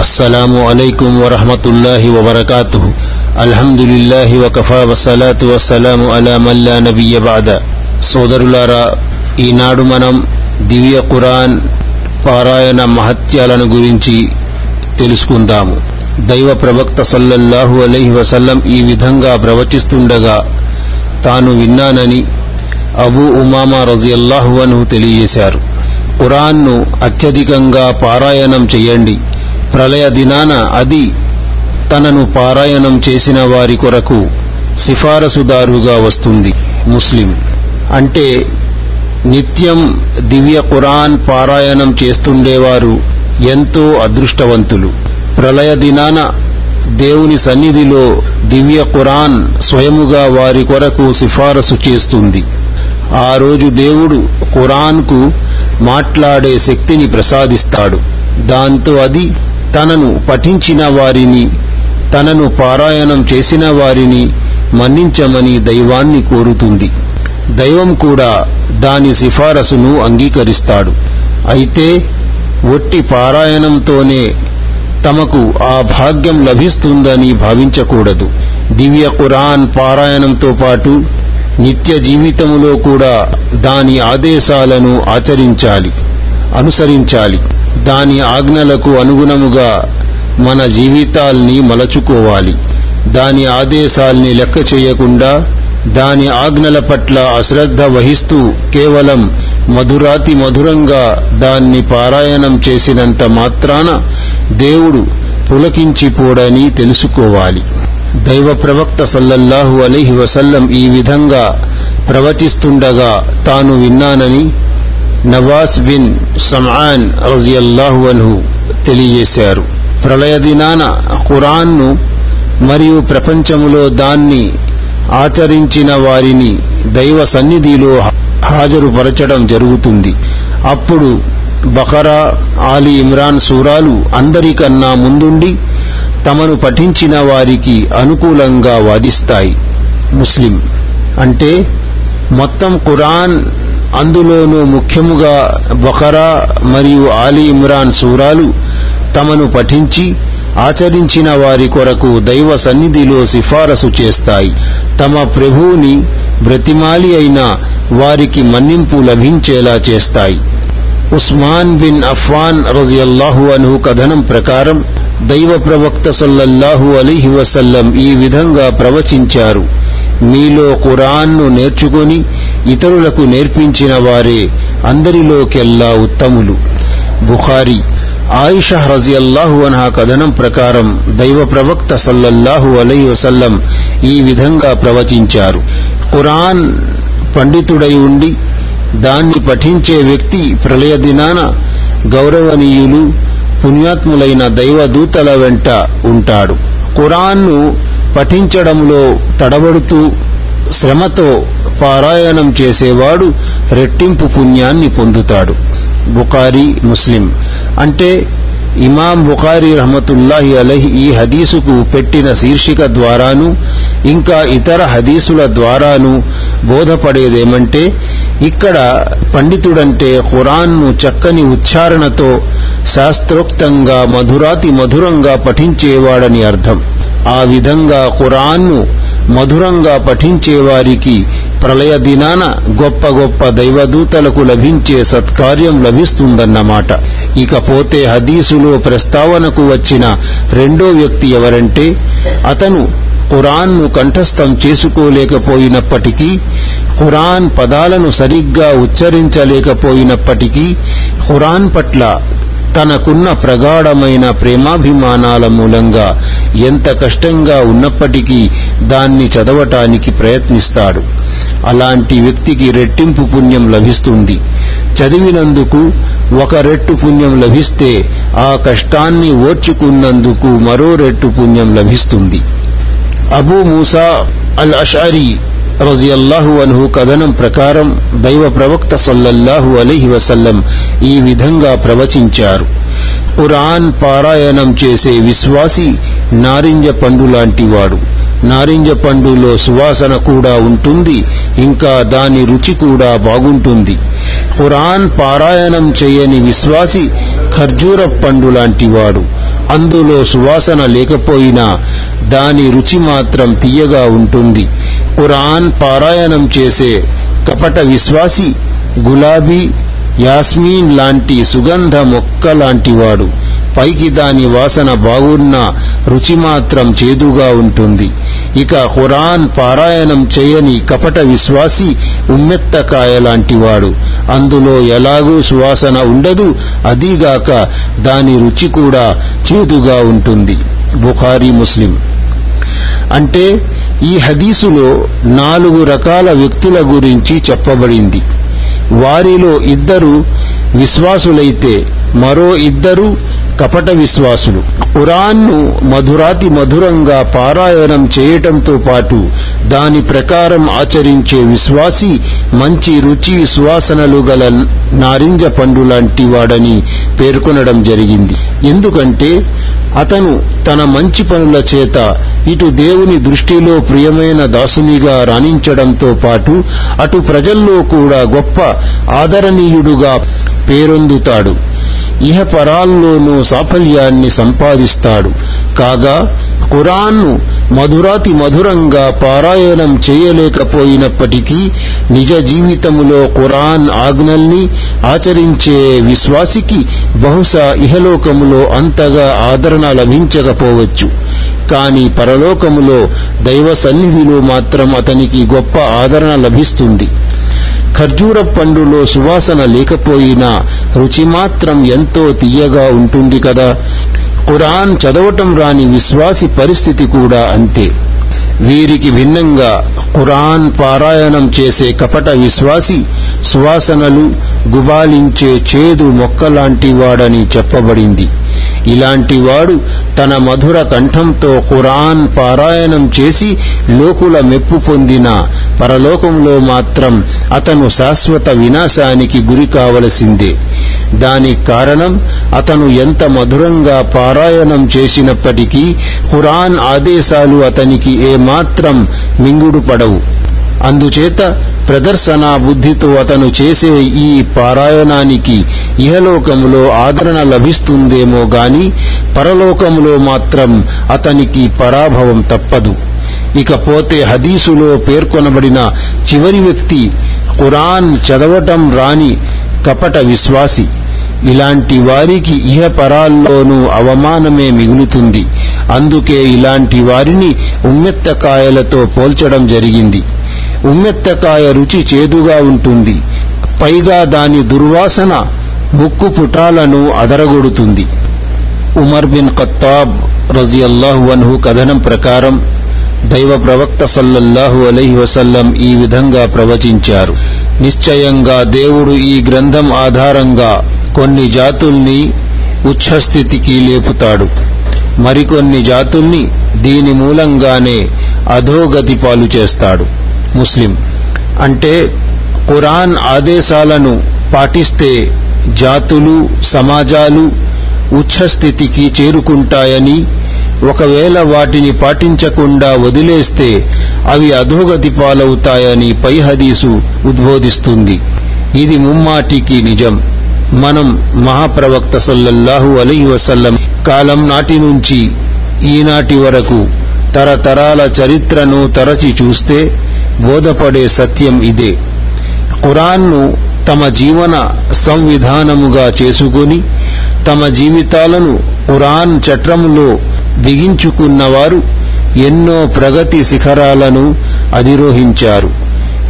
السلام عليكم ورحمة الله وبركاته الحمد لله وكفى والصلاة والسلام على من لا نبي بعد సోదరులారా ఈనాడు మనం దివ్య ఖురాన్ పారాయణ మహత్యాలను గురించి తెలుసుకుందాము దైవ ప్రవక్త సల్లల్లాహు అలైహి వసల్లం ఈ విధంగా ప్రవచిస్తుండగా తాను విన్నానని అబూ ఉమామా రజియల్లాహు అను తెలియజేశారు ఖురాన్ను అత్యధికంగా పారాయణం చేయండి ప్రళయ దినాన అది తనను పారాయణం చేసిన వారి కొరకు సిఫారసుదారుగా వస్తుంది ముస్లిం. అంటే నిత్యం దివ్య ఖురాన్ పారాయణం చేస్తుండేవారు ఎంతో అదృష్టవంతులు. ప్రళయ దినాన దేవుని సన్నిధిలో దివ్య ఖురాన్ స్వయముగా వారి కొరకు సిఫారసు చేస్తుంది. ఆ రోజు దేవుడు ఖురాన్కు మాట్లాడే శక్తిని ప్రసాదిస్తాడు. దాంతో అది తనను పఠించిన వారిని తనను పారాయణం చేసిన వారిని మన్నించమని దైవాన్ని కోరుతుంది. దైవం కూడా దాని సిఫారసును అంగీకరిస్తాడు. అయితే ఒట్టి పారాయణంతోనే తమకు ఆ భాగ్యం లభిస్తుందని భావించకూడదు. దివ్య ఖురాన్ పారాయణంతో పాటు నిత్య జీవితములో కూడా దాని ఆదేశాలను ఆచరించాలి అనుసరించాలి. దాని ఆజ్ఞలకు అనుగుణముగా మన జీవితాల్ని మలచుకోవాలి. దాని ఆదేశాల్ని లెక్క చేయకుండా దాని ఆజ్ఞల పట్ల అశ్రద్ధ వహిస్తూ కేవలం మధురాతి మధురంగా దాన్ని పారాయణం చేసినంత మాత్రాన దేవుడు పులకించిపోడని తెలుసుకోవాలి. దైవ ప్రవక్త సల్లల్లాహు అలీహి వసల్లం ఈ విధంగా ప్రవచిస్తుండగా తాను విన్నానని నవాస్ బిన్ సమాన్ రజియల్లాహు అన్హు తెలియజేశారు. ప్రళయ దినాన ఖురాన్ను మరియు ప్రపంచములో దాన్ని ఆచరించిన వారిని దైవ సన్నిధిలో హాజరుపరచడం జరుగుతుంది. అప్పుడు బకరా ఆలి ఇమ్రాన్ సూరాలు అందరికన్నా ముందుండి తమను పఠించిన వారికి అనుకూలంగా వాదిస్తాయి. ముస్లిం అంటే మొత్తం ఖురాన్ అందులోనూ ముఖ్యముగా బకరా మరియు ఆలీ ఇమ్రాన్ సూరాలు తమను పఠించి ఆచరించిన వారి కొరకు దైవ సన్నిధిలో సిఫారసు చేస్తాయి. తమ ప్రభువుని బ్రతిమాలి అయిన వారికి మన్నింపు లభించేలా చేస్తాయి. ఉస్మాన్ బిన్ అఫ్వాన్ రజియల్లాహు అన్హు కథనం ప్రకారం దైవ ప్రవక్త సల్లల్లాహు అలీహి వసల్లం ఈ విధంగా ప్రవచించారు. మీలో ఖురాన్ను నేర్చుకుని ఇతరులకు నేర్పించిన వారే అందరిలోకెల్లా ఉత్తములు. బుఖారి ఆయిష హ్రజియల్లాహు అన్హా కథనం ప్రకారం దైవ ప్రవక్త సల్లల్లాహు అలై వసల్లం ఈ విధంగా ప్రవచించారు. ఖురాన్ పండితుడై ఉండి దాన్ని పఠించే వ్యక్తి ప్రళయ దినాన గౌరవనీయులు పుణ్యాత్ములైన దైవదూతల వెంట ఉంటాడు. ఖురాన్ను పఠించడంలో తడబడుతూ శ్రమతో పారాయణం చేసేవాడు రెట్టింపు పుణ్యాన్ని పొందుతాడు. బుఖారీ ముస్లిం. అంటే ఇమాం బుఖారీ రహమతుల్లాహి అలహి ఈ హదీసుకు పెట్టిన శీర్షిక ద్వారాను ఇంకా ఇతర హదీసుల ద్వారాను బోధపడేదేమంటే ఇక్కడ పండితుడంటే ఖురాన్ను చక్కని ఉచ్చారణతో శాస్త్రోక్తంగా మధురాతి మధురంగా పఠించేవాడని అర్థం. ఆ విధంగా ఖురాన్ను మధురంగా పఠించేవారికి ప్రళయ దినాన గొప్ప గొప్ప దైవదూతలకు లభించే సత్కార్యం లభిస్తుందన్నమాట ఇకపోతే హదీసులో ప్రస్తావనకు వచ్చిన రెండో వ్యక్తి ఎవరంటే అతను ఖురాన్ను కంఠస్థం చేసుకోలేకపోయినప్పటికీ ఖురాన్ పదాలను సరిగ్గా ఉచ్చరించలేకపోయినప్పటికీ ఖురాన్ పట్ల తనకున్న ప్రగాఢమైన ప్రేమాభిమానాల మూలంగా ఎంత కష్టంగా ఉన్నప్పటికీ దాన్ని చదవటానికి ప్రయత్నిస్తాడు. అలాంటి వ్యక్తికి రెట్టింపు పుణ్యం లభిస్తుంది. చదివినందుకు ఒక రెట్టు పుణ్యం లభిస్తే ఆ కష్టాన్ని ఓర్చుకున్నందుకు మరో రెట్టు పుణ్యం లభిస్తుంది. అబూ మూసా అల్ అషారీ రజియల్లాహు అన్హు కథనం ప్రకారం దైవ ప్రవక్త సల్లల్లాహు అలీహి వసల్లం ఈ విధంగా ప్రవచించారు. ఖురాన్ పారాయణం చేసే విశ్వాసి నారింజ పండు లాంటివాడు. నారింజ పండులో సువాసన కూడా ఉంటుంది ఇంకా దాని రుచి కూడా బాగుంటుంది. ఖురాన్ పారాయణం చేయని విశ్వాసి ఖర్జూర పండు లాంటివాడు. అందులో సువాసన లేకపోయినా దాని రుచి మాత్రం తీయగా ఉంటుంది. ఖురాన్ పారాయణం చేసే కపట విశ్వాసి గులాబీ యాస్మీన్ లాంటి సుగంధ మొక్క లాంటివాడు. పైకి దాని వాసన బాగున్నా రుచి మాత్రం చేదుగా ఉంటుంది. ఇక ఖురాన్ పారాయణం చేయని కపట విశ్వాసి ఉమ్మెత్తకాయ లాంటివాడు. అందులో ఎలాగూ సువాసన ఉండదు అదీగాక దాని రుచి కూడా చేదుగా ఉంటుంది. బుఖారీ ముస్లిం. అంటే ఈ హదీసులో నాలుగు రకాల వ్యక్తుల గురించి చెప్పబడింది. వారిలో ఇద్దరు విశ్వాసులైతే మరో ఇద్దరు కపట విశ్వాసులు. ఖురాన్ను మధురాతి మధురంగా పారాయణం చేయటంతో పాటు దాని ప్రకారం ఆచరించే విశ్వాసి మంచి రుచి సువాసనలు గల నారింజ పండు లాంటి వాడని పేర్కొనడం జరిగింది. ఎందుకంటే అతను తన మంచి పనుల చేత ఇటు దేవుని దృష్టిలో ప్రియమైన దాసునిగా రాణించడంతో పాటు అటు ప్రజల్లో కూడా గొప్ప ఆదరణీయుడుగా పేరొందుతాడు. ఇహపరాల్లోనూ సాఫల్యాన్ని సంపాదిస్తాడు. కాగా ఖురాన్ను మధురాతి మధురంగా పారాయణం చేయలేకపోయినప్పటికీ నిజ జీవితములో ఖురాన్ ఆజ్ఞల్ని ఆచరించే విశ్వాసికి బహుశా ఇహలోకములో అంతగా ఆదరణ లభించకపోవచ్చు. కాని పరలోకములో దైవ సన్నిధిలో మాత్రం అతనికి గొప్ప ఆదరణ లభిస్తుంది. ఖర్జూర పండులో సువాసన లేకపోయినా రుచి మాత్రం ఎంతో తీయగా ఉంటుంది కదా. ఖురాన్ చదవటం రాని విశ్వాసి పరిస్థితి కూడా అంతే. వీరికి భిన్నంగా ఖురాన్ పారాయణం చేసే కపట విశ్వాసి సువాసనలు గుబాలించే చేదు మొక్కలాంటివాడని చెప్పబడింది. ఇలాంటివాడు తన మధుర కంఠంతో ఖురాన్ పారాయణం చేసి లోకుల మెప్పు పొందిన పరలోకంలో మాత్రం అతను శాశ్వత వినాశానికి గురి కావలసిందే. దానికి కారణం అతను ఎంత మధురంగా పారాయణం చేసినప్పటికీ ఖురాన్ ఆదేశాలు అతనికి ఏమాత్రం మింగుడు పడవు. అందుచేత ప్రదర్శనా బుద్ధితో అతను చేసే ఈ పారాయణానికి ఇహలోకములో ఆదరణ లభిస్తుందేమో గాని పరలోకములో మాత్రం అతనికి పరాభవం తప్పదు. ఇకపోతే హదీసులో పేర్కొనబడిన చివరి వ్యక్తి ఖురాన్ చదవటం రాని కపట విశ్వాసి. ఇలాంటి వారికి ఇహపరాల్లోనూ అవమానమే మిగులుతుంది. అందుకే ఇలాంటి వారిని ఉమ్మెత్తకాయలతో పోల్చడం జరిగింది. ఉమ్మెత్తకాయ రుచి చేదుగా ఉంటుంది. పైగా దాని దుర్వాసన ముక్కు పుటాలను అదరగొడుతుంది. ఉమర్ బిన్ ఖత్తాబ్ రజియల్లాహు అన్హు కథనం ప్రకారం దైవ ప్రవక్త సల్లల్లాహు అలైహి వసల్లం ఈ విధంగా ప్రవచించారు. నిశ్చయంగా దేవుడు ఈ గ్రంథం ఆధారంగా కొన్ని జాతుల్ని ఉచ్ఛస్థితికి లేపుతాడు. మరికొన్ని జాతుల్ని దీని మూలంగానే అధోగతి పాలు చేస్తాడు. ముస్లిం. అంటే ఖురాన్ ఆదేశాలను పాటిస్తే జాతులు సమాజాలు ఉచ్ఛస్థితికి చేరుకుంటాయని ఒకవేళ వాటిని పాటించకుండా వదిలేస్తే అవి అధోగతి పాలవుతాయని పై హదీసు ఉద్బోధిస్తుంది. ఇది ముమ్మాటికి నిజం. మనం మహాప్రవక్త సల్లల్లాహు అలీ వసల్లం కాలం నాటి నుంచి ఈనాటి వరకు తరతరాల చరిత్రను తరచి చూస్తే బోధపడే సత్యం ఇదే. ఖురాన్ను తమ జీవన సంవిధానముగా చేసుకొని తమ జీవితాలను ఖురాన్ చట్రములో బిగించుకున్నవారు ఎన్నో ప్రగతి శిఖరాలను అధిరోహించారు.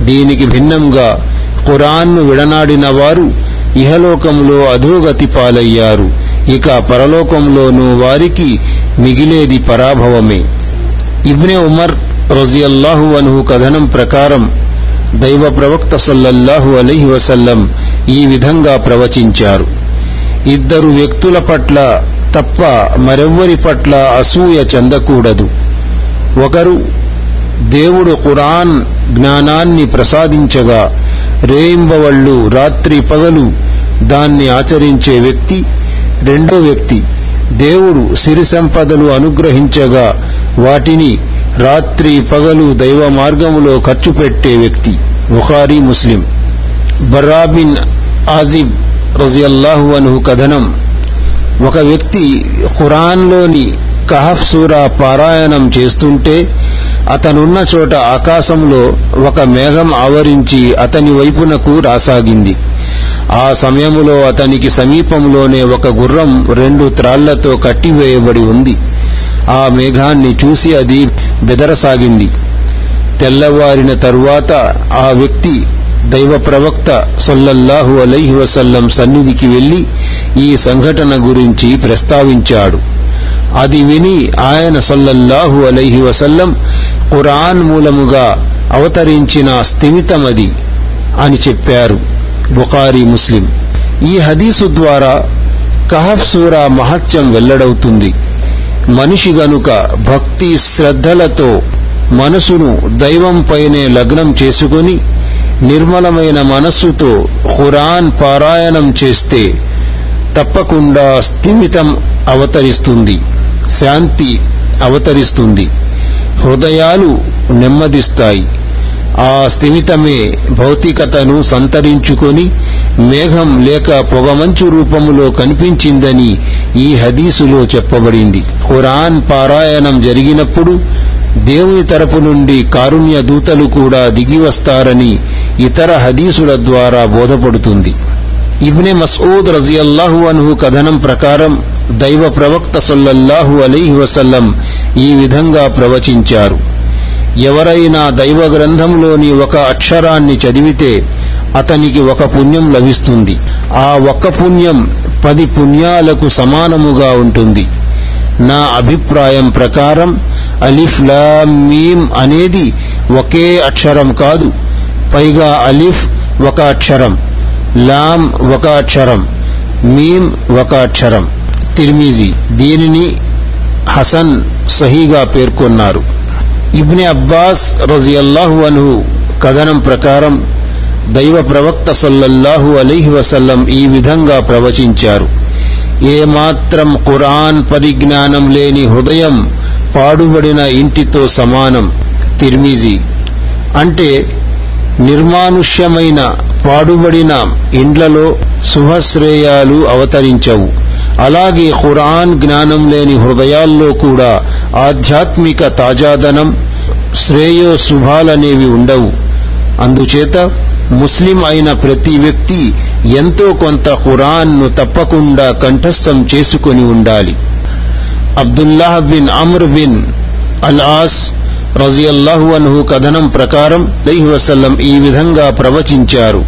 దీనికి భిన్నంగా ఖురాన్ను విడనాడిన వారు ఇహలోకంలో అధోగతి పాలయ్యారు. ఇక పరలోకంలోనూ వారికి మిగిలేది పరాభవమే. ఇబ్నె ఉమర్ రజియల్లాహు అన్హు కథనం ప్రకారం దైవ ప్రవక్త సల్లల్లాహు అలైహి వసల్లం ఈ విధంగా ప్రవచించారు. ఇద్దరు వ్యక్తుల పట్ల తప్ప మరెవ్వరి పట్ల అసూయ చెందకూడదు. ఒకరు దేవుడు ఖురాన్ జ్ఞానాన్ని ప్రసాదించగా రేయింబవళ్ళు రాత్రి పగలు దాన్ని ఆచరించే వ్యక్తి రెండో వ్యక్తి దేవుడు సిరి సంపదలు అనుగ్రహించగా వాటిని రాత్రి పగలు దైవ మార్గములో ఖర్చు పెట్టే వ్యక్తి బుఖారీ ముస్లిం. బర్రాబిన్ ఆజిబ్ రజియల్లాహు అనుహు కథనం. ఒక వ్యక్తి ఖురాన్లోని కహఫ్ సూరా పారాయణం చేస్తుంటే అతనున్న చోట ఆకాశంలో ఒక మేఘం ఆవరించి అతని వైపునకు రాసాగింది. ఆ సమయములో అతనికి సమీపంలోనే ఒక గుర్రం రెండు త్రాళ్ళతో కట్టివేయబడి ఉంది. ఆ మేఘాన్ని చూసి అది బెదరసాగింది. తెల్లవారిన తరువాత ఆ వ్యక్తి దైవ ప్రవక్త సొల్లల్లాహు అలైహి వసల్లం సన్నిధికి వెళ్ళి ఈ సంఘటన గురించి ప్రస్తావించాడు. అది విని ఆయన సొల్లల్లాహు అలైహి వసల్లం ఖురాన్ మూలముగా అవతరించిన స్థిమితమది అని చెప్పారు బుఖారీ ముస్లిం. ఈ హదీసు ద్వారా కహఫ్ సూరా మహత్యం వెల్లడవుతుంది. మనిషి గనుక భక్తి శ్రద్ధలతో మనసును దైవంపైనే లగ్నం చేసుకుని నిర్మలమైన మనస్సుతో ఖురాన్ పారాయణం చేస్తే తప్పకుండా స్థిమితం అవతరిస్తుంది శాంతి అవతరిస్తుంది హృదయాలు నెమ్మదిస్తాయి. ఆ స్థిమితమే భౌతికతను సంతరించుకొని మేఘం లేక పొగమంచు రూపములో కనిపించిందని ఈ హదీసులో చెప్పబడింది. ఖురాన్ పారాయణం జరిగినప్పుడు దేవుని తరపు నుండి కారుణ్య దూతలు కూడా దిగివస్తారని ఇతర హదీసుల ద్వారా బోధపడుతుంది. ఇబ్నె మసూద్ రజియల్లాహు అన్హు కథనం ప్రకారం దైవ ప్రవక్త సొల్లల్లాహు అలీహి వసల్లం ఈ విధంగా ప్రవచించారు. ఎవరైనా దైవ గ్రంథంలోని ఒక అక్షరాన్ని చదివితే అతనికి ఒక పుణ్యం లభిస్తుంది. ఆ ఒక్క పుణ్యం పది పుణ్యాలకు సమానముగా ఉంటుంది. నా అభిప్రాయం ప్రకారం అలిఫ్ మీమ్ అనేది ఒకే అక్షరం కాదు. పైగా అలిఫ్ ఒక అక్షరం లామ్ ఒక అక్షరం మీమ్ ఒక అక్షరం. తిర్మిజీ దీనిని హసన్ సహీగా పేర్కొన్నారు. ఇబ్ని అబ్బాస్ రజియల్లాహు అన్హు కథనం ప్రకారం దైవ ప్రవక్త సల్లల్లాహు అలీహి వసల్లం ఈ విధంగా ప్రవచించారు. ఏమాత్రం ఖురాన్ పరిజ్ఞానం లేని హృదయం పాడుబడిన ఇంటితో సమానం తిర్మిజీ. అంటే నిర్మానుష్యమైన పాడుబడిన ఇండ్లలో శుభశ్రేయాలు అవతరించవు. అలాగే ఖురాన్ జ్ఞానం లేని హృదయాల్లో కూడా ఆధ్యాత్మిక తాజాదనం శ్రేయో శుభాలనేవి ఉండవు. అందుచేత ముస్లిం అయిన ప్రతి వ్యక్తి ఎంతో కొంత ఖురాన్ను తప్పకుండా కంఠస్థం చేసుకొని ఉండాలి. Abdullah bin Amr bin al As రజియల్లాహు అన్హు కథనం ప్రకారం లైహి వసల్లం ఈ విధంగా ప్రవచించారు.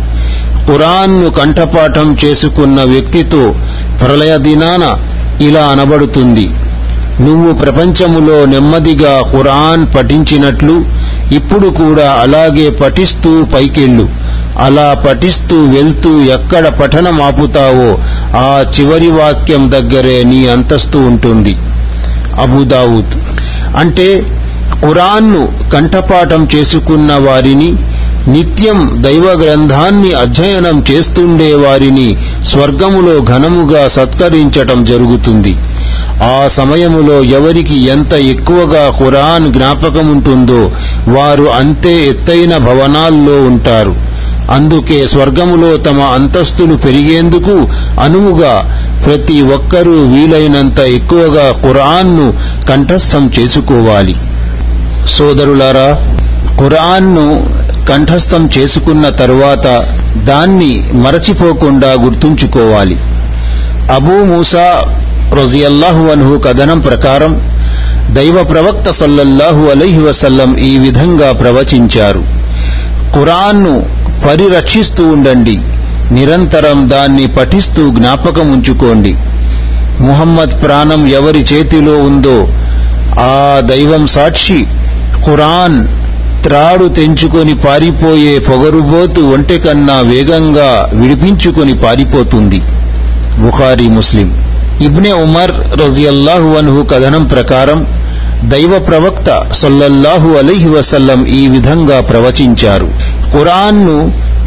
ఖురాన్ను కంఠపాఠం చేసుకున్న వ్యక్తితో ప్రళయ దినాన ఇలా అనబడుతుంది. నువ్వు ప్రపంచములో నెమ్మదిగా ఖురాన్ పఠించినట్లు ఇప్పుడు కూడా అలాగే పఠిస్తూ పైకెళ్ళు. అలా పఠిస్తూ వెళ్తూ ఎక్కడ పఠనం ఆపుతావో ఆ చివరి వాక్యం దగ్గరే నీ అంతస్తు ఉంటుంది. అబుదావుద్ అంటే ఖురాన్ను కంఠపాఠం చేసుకున్న వారిని నిత్యం దైవ గ్రంథాన్ని అధ్యయనం చేస్తుండే వారిని స్వర్గములో ఘనముగా సత్కరించటం జరుగుతుంది. ఆ సమయములో ఎవరికి ఎంత ఎక్కువగా ఖురాన్ జ్ఞాపకముంటుందో వారు అంతే ఎత్తైన భవనాల్లో ఉంటారు. అందుకే స్వర్గములో తమ అంతస్తులు పెరిగేందుకు అనువుగా ప్రతి ఒక్కరూ వీలైనంత ఎక్కువగా ఖురాన్ను కంఠస్థం చేసుకోవాలి. సోదరులారా ఖురాన్ను కంఠస్థం చేసుకున్న తరువాత దాన్ని మరచిపోకుండా గుర్తుంచుకోవాలి. అబూ మూసా రజియల్లాహు అన్హు కథనం ప్రకారం దైవ ప్రవక్త సల్లల్లాహు అలైహి వసల్లం ఈ విధంగా ప్రవచించారు. ఖురాన్ను పరిరక్షిస్తూ ఉండండి. నిరంతరం దాన్ని పఠిస్తూ జ్ఞాపకం ఉంచుకోండి. ముహమ్మద్ ప్రాణం ఎవరి చేతిలో ఉందో ఆ దైవం సాక్షి ఖురాన్ త్రాడు తెంచుకొని పారిపోయే పొగరుబోతు ఒంటె కన్నా వేగంగా విడిపించుకొని పారిపోతుంది. బుఖారీ ముస్లిం. ఇబ్నే ఉమర్ రజియల్లాహు అన్హు కథనం ప్రకారం దైవ ప్రవక్త సొల్లల్లాహు అలైహి వసల్లం ఈ విధంగా ప్రవచించారు. ఖురాన్ను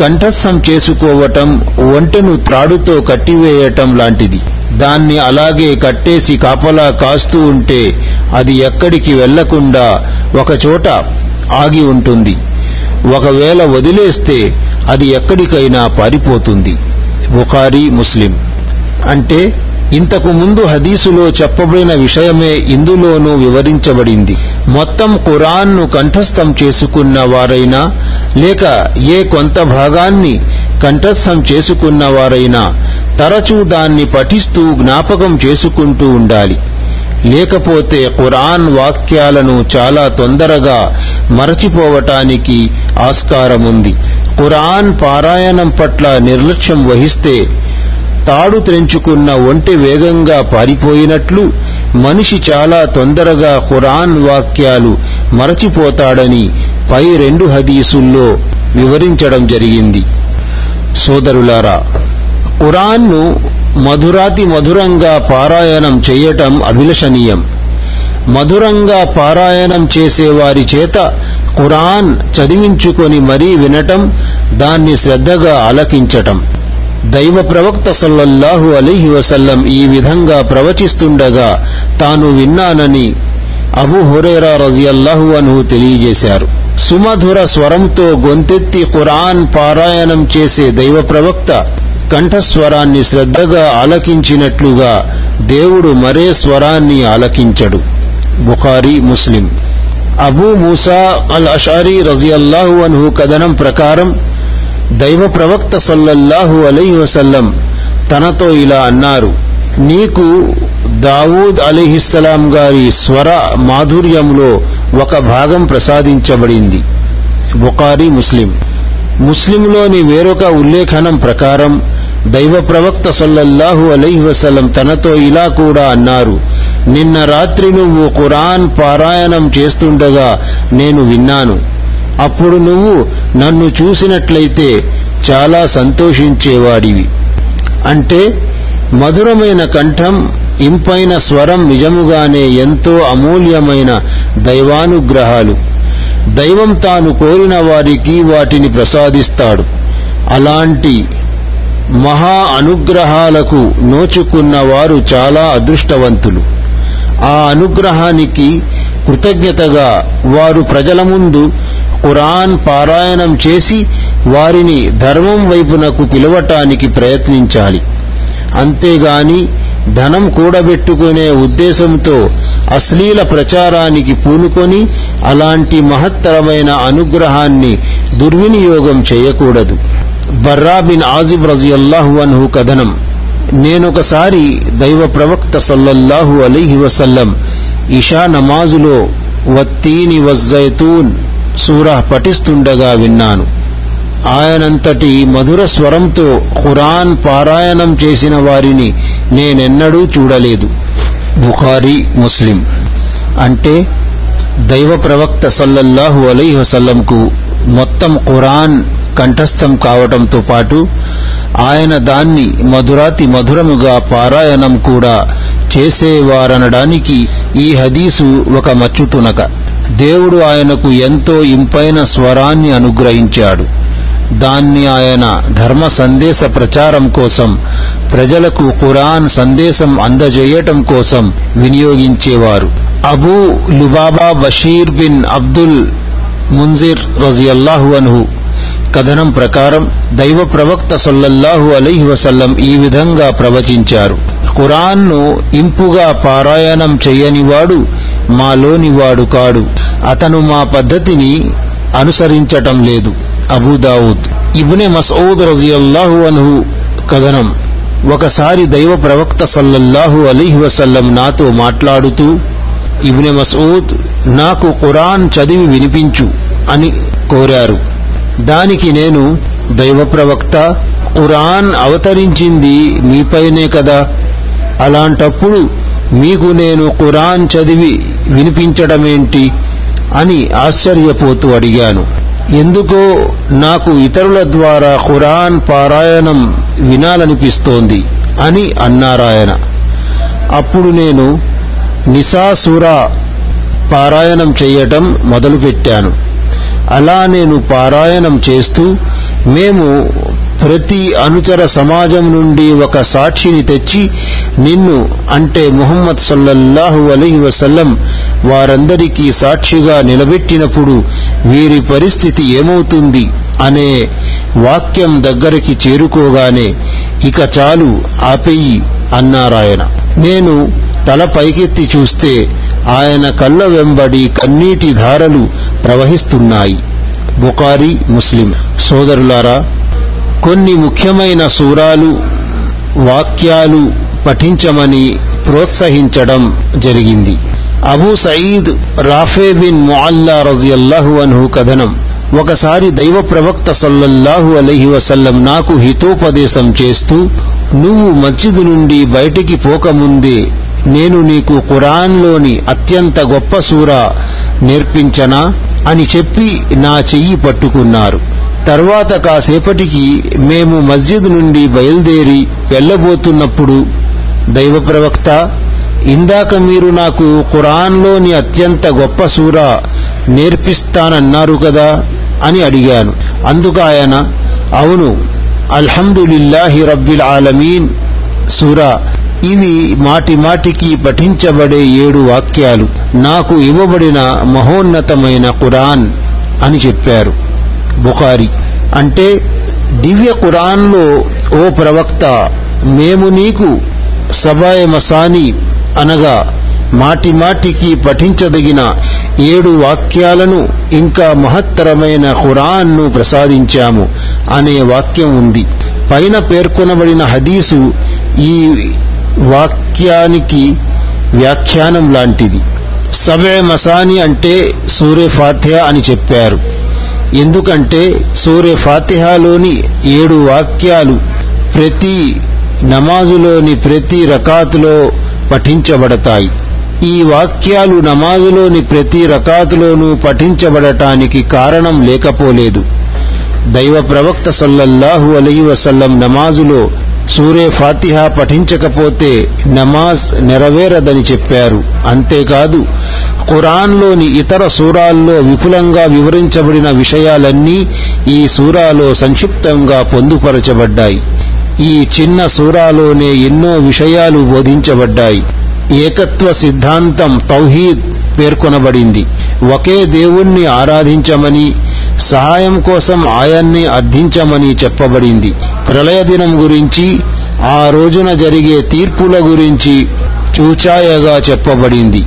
కంఠస్థం చేసుకోవటం ఒంటెను త్రాడుతో కట్టివేయటం లాంటిది. దాన్ని అలాగే కట్టేసి కాపలా కాస్తూ ఉంటే అది ఎక్కడికి వెళ్ళకుండా ఒకచోట ఆగి ఉంటుంది. ఒకవేళ వదిలేస్తే అది ఎక్కడికైనా పారిపోతుంది. బుఖారీ ముస్లిం. అంటే ఇంతకు ముందు హదీసులో చెప్పబడిన విషయమే ఇందులోనూ వివరించబడింది. మొత్తం ఖురాన్ను కంఠస్థం చేసుకున్న వారైనా లేక ఏ కొంత భాగాన్ని కంఠస్థం చేసుకున్న వారైనా తరచూ దాన్ని పఠిస్తూ జ్ఞాపకం చేసుకుంటూ ఉండాలి. లేకపోతే ఖురాన్ వాక్యాలను చాలా తొందరగా మరచిపోవటానికి ఆస్కారముంది. ఖురాన్ పారాయణం పట్ల నిర్లక్ష్యం వహిస్తే తాడు త్రెంచుకున్న ఒంటి వేగంగా పారిపోయినట్లు మనిషి చాలా తొందరగా ఖురాన్ వాక్యాలు మరచిపోతాడని పై రెండు హదీసుల్లో వివరించడం జరిగింది. సోదరులారా ఖురాన్ను మధురాతి మధురంగా పారాయణం చేయటం అభిలషణీయం. మధురంగా పారాయణం చేసేవారి చేత ఖురాన్ చదివించుకొని మరీ వినటం దాన్ని శ్రద్ధగా ఆలకించటం. దైవ ప్రవక్త సల్లల్లాహు అలీహి వసల్లం ఈ విధంగా ప్రవచిస్తుండగా తాను విన్నానని అబు హురేరా రజియల్లాహు అన్హు తెలియజేశారు. సుమధుర స్వరంతో గొంతెత్తి ఖురాన్ పారాయణం చేసే దైవ ప్రవక్త కంఠస్వరాన్ని శ్రద్ధగా ఆలకించినట్లుగా దేవుడు మరే స్వరాన్ని ఆలకించడు. బుఖారీ ముస్లిం. అబూ మూసా అల్ అషారీ రజియల్లాహు అన్హు కథనం ప్రకారం దైవ ప్రవక్త సల్లల్లాహు అలీ వసల్లం తనతో ఇలా అన్నారు నీకు దావూద్ అలీహిస్సలాం గారి స్వర మాధుర్యంలో ఒక భాగం ప్రసాదించబడింది. బుఖారీ ముస్లిం. ముస్లింలోని వేరొక ఉల్లేఖనం ప్రకారం దైవ ప్రవక్త సల్లల్లాహు అలైహి తనతో ఇలా కూడా అన్నారు నిన్న రాత్రి నువ్వు ఖురాన్ పారాయణం చేస్తుండగా నేను విన్నాను. అప్పుడు నువ్వు నన్ను చూసినట్లయితే చాలా సంతోషించేవాడివి. అంటే మధురమైన కంఠం ఇంపైన స్వరం నిజముగానే ఎంతో అమూల్యమైన దైవానుగ్రహాలు. దైవం తాను కోరిన వారికి వాటిని ప్రసాదిస్తాడు. అలాంటి మహా అనుగ్రహాలకు నోచుకున్న వారు చాలా అదృష్టవంతులు. ఆ అనుగ్రహానికి కృతజ్ఞతగా వారు ప్రజల ముందు ఖురాన్ పారాయణం చేసి వారిని ధర్మం వైపునకు పిలవటానికి ప్రయత్నించాలి. అంతేగాని ధనం కూడబెట్టుకునే ఉద్దేశంతో అశ్లీల ప్రచారానికి పూనుకొని అలాంటి మహత్తరమైన అనుగ్రహాన్ని దుర్వినియోగం చేయకూడదు. బర్రా బిన్ ఆజిబ్ రజియల్లాహు అన్హు కథనం. నేనొకసారి దైవ ప్రవక్త సల్లల్లాహు అలీహి వసల్లం ఇషా నమాజులో వత్తీని వజ్జైతూన్ సూరా పఠిస్తుండగా విన్నాను. ఆయనంతటి మధుర స్వరంతో ఖురాన్ పారాయణం చేసిన వారిని నేనెన్నడూ చూడలేదు. బుఖారీ ముస్లిం. అంటే దైవ ప్రవక్త సల్లల్లాహు అలైహి వసల్లంకు మొత్తం ఖురాన్ కంఠస్థం కావటంతో పాటు ఆయన దాన్ని మధురాతి మధురముగా పారాయణం కూడా చేసేవారనడానికి ఈ హదీసు ఒక మచ్చుతునక. దేవుడు ఆయనకు ఎంతో ఇంపైన స్వరాన్ని అనుగ్రహించాడు. దాన్ని ఆయన ధర్మ సందేశ ప్రచారం కోసం ప్రజలకు ఖురాన్ సందేశం అందజేయటం కోసం వినియోగించేవారు. Abu Lubaba Bashir bin Abdul Munzir రజియల్లాహు అన్హు కథనం ప్రకారం దైవ ప్రవక్త సల్లల్లాహు అలీహి వసల్లం ఈ విధంగా ప్రవచించారు. ఖురాన్ను ఇంపుగా పారాయణం చెయ్యనివాడు మాలోనివాడు కాడు. అతను మా పద్ధతిని అనుసరించటం లేదు. అబూదావుద్ ఇబ్నె మసౌద్ రజియల్లాహు అన్హు కథనం. ఒకసారి దైవ ప్రవక్త సల్లల్లాహు అలీహి వసల్లం నాతో మాట్లాడుతూ ఇబ్నె మసూద్ నాకు ఖురాన్ చదివి వినిపించు అని కోరారు. దానికి నేను దైవ ప్రవక్త ఖురాన్ అవతరించింది మీపైనే కదా. అలాంటప్పుడు మీకు నేను ఖురాన్ చదివి వినిపించడమేంటి అని ఆశ్చర్యపోతూ అడిగాను. ఎందుకో నాకు ఇతరుల ద్వారా ఖురాన్ పారాయణం వినాలనిపిస్తోంది అని అన్నారాయన. అప్పుడు నేను నిసాసురా పారాయణం చేయటం మొదలుపెట్టాను. అలా నేను పారాయణం చేస్తూ మేము ప్రతి అనుచర సమాజం నుండి ఒక సాక్షిని తెచ్చి నిన్ను అంటే ముహమ్మద్ సల్లల్లాహు అలహి వసల్లం వారందరికీ సాక్షిగా నిలబెట్టినప్పుడు వీరి పరిస్థితి ఏమవుతుంది అనే వాక్యం దగ్గరికి చేరుకోగానే ఇక చాలు ఆపేయి అన్నారాయన. నేను తల పైకెత్తి చూస్తే ఆయన కళ్ళ వెంబడి కన్నీటి ధారలు ప్రవహిస్తున్నాయి. బుకారి ముస్లిం. సోదరులారా కొన్ని ముఖ్యమైన సూరాలు వాక్యాలు పఠించమని ప్రోత్సహించడం జరిగింది. Abu Saeed Rafe bin Mualla రజియల్లాహు అన్హు కథనం. ఒకసారి దైవ ప్రవక్త సల్లల్లాహు అలహి వసల్లం నాకు హితోపదేశం చేస్తూ నువ్వు మస్జిద్ నుండి బయటికి పోకముందే నేను నీకు ఖురాన్లోని అత్యంత గొప్ప సూర నేర్పించనా అని చెప్పి నా చెయ్యి పట్టుకున్నారు. తర్వాత కాసేపటికి మేము మస్జిద్ నుండి బయలుదేరి వెళ్ళబోతున్నప్పుడు దైవప్రవక్త ఇందాక మీరు నాకు ఖురాన్లోని అత్యంత గొప్ప సూర నేర్పిస్తానన్నారు కదా అని అడిగాను. అందుకు ఆయన అవును అల్హమ్దులిల్లాహి రబ్బిల్ ఆలమీన్ సూరా ఇవి మాటి మాటికి పఠించబడే ఏడు వాక్యాలు. నాకు ఇవ్వబడిన మహోన్నతమైన ఖురాన్ అని చెప్పారు. బుఖారి. అంటే దివ్య ఖురాన్లో ఓ ప్రవక్త మేము నీకు సబాయ మసాని అనగా మాటి మాటికి పఠించదగిన ఏడు వాక్యాలను ఇంకా మహత్తరమైన ఖురాన్ను ప్రసాదించాము అనే వాక్యం ఉంది. పైన పేర్కొనబడిన హదీసు ఈ వాక్యానికి వ్యాఖ్యానం లాంటిది. సబే మసాని అంటే సూర్య ఫాతిహ అని చెప్పారు. ఎందుకంటే సూర్య ఫాతిహాలోని ఏడు వాక్యాలు ప్రతి నమాజులోని ప్రతి రకాతులో పఠించబడతాయి. ఈ వాక్యాలు నమాజులోని ప్రతి రకాతులోనూ పఠించబడటానికి కారణం లేకపోలేదు. దైవ ప్రవక్త సల్లల్లాహు అలీ వసల్లం నమాజులో సూరే ఫాతిహా పఠించకపోతే నమాజ్ నెరవేరదని చెప్పారు. అంతేకాదు ఖురాన్లోని ఇతర సూరాల్లో విపులంగా వివరించబడిన విషయాలన్నీ ఈ సూరాలో సంక్షిప్తంగా పొందుపరచబడ్డాయి. ఈ చిన్న సూరాలోనే ఎన్నో విషయాలు బోధించబడ్డాయి. ఏకత్వ సిద్ధాంతం తౌహీద్ పేర్కొనబడింది. ఒకే దేవుణ్ణి ఆరాధించమని సహాయం కోసం ఆయన్ని అర్థించమని చెప్పబడింది. ప్రళయ దినం గురించి ఆ రోజున జరిగే తీర్పుల గురించి చూచాయగా చెప్పబడింది.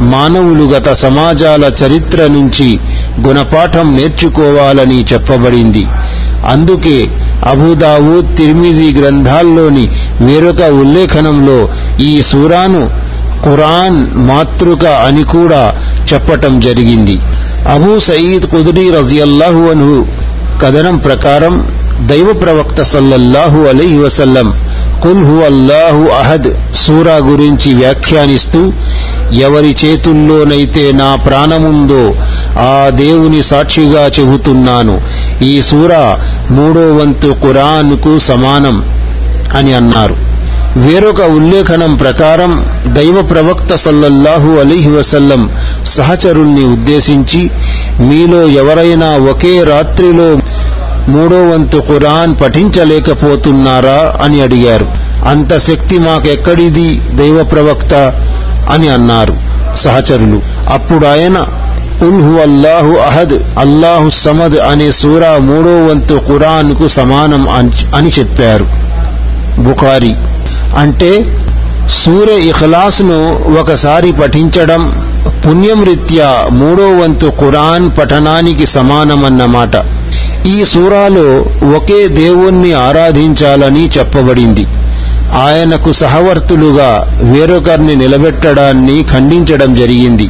మానవులు గత సమాజాల చరిత్ర నుంచి గుణపాఠం నేర్చుకోవాలని చెప్పబడింది. అందుకే అబుదావూద్ తిర్మిజీ గ్రంథాల్లోని వేరొక ఉల్లేఖనంలో ఈ సూరాను ఖురాన్ మాతృక అని కూడా చెప్పటం జరిగింది. అబూ సయీద్ కుదరీ రజియల్లాహు అన్హు కథనం ప్రకారం దైవ ప్రవక్త సల్లల్లాహు అలీ వసల్లం కుల్ అల్లాహు అహద్ సూరా గురించి వ్యాఖ్యానిస్తూ ఎవరి చేతుల్లోనైతే నా ప్రాణముందో ఆ దేవుని సాక్షిగా చెబుతున్నాను. ఈ సూరా మూడో వంతు ఖురాన్కు సమానం అని అన్నారు. వేరొక ఉల్లేఖనం ప్రకారం దైవ ప్రవక్త సల్లల్లాహు అలీహి వసల్లం సహచరుణ్ణి ఉద్దేశించి మీలో ఎవరైనా ఒకే రాత్రిలో మూడో వంతు ఖురాన్ పఠించలేకపోతున్నారా అని అడిగారు. అంత శక్తి మాకెక్కడిది దైవ ప్రవక్త అని అన్నారు సహచరులు. అప్పుడు ఆయన ఉల్ హు అల్లాహు అహద్ అల్లాహు సమద్ అనే సూరా మూడో వంతు ఖురాన్కు సమానం అని చెప్పారు బుఖారి. అంటే సూర్య ఇఖలాస్ను ఒకసారి పఠించడం పుణ్యం రీత్యా మూడో వంతు ఖురాన్ పఠనానికి సమానమన్నమాట. ఈ సూరాలో ఒకే దేవుణ్ణి ఆరాధించాలని చెప్పబడింది. ఆయనకు సహవర్తులుగా వేరొకరిని నిలబెట్టడాన్ని ఖండించడం జరిగింది.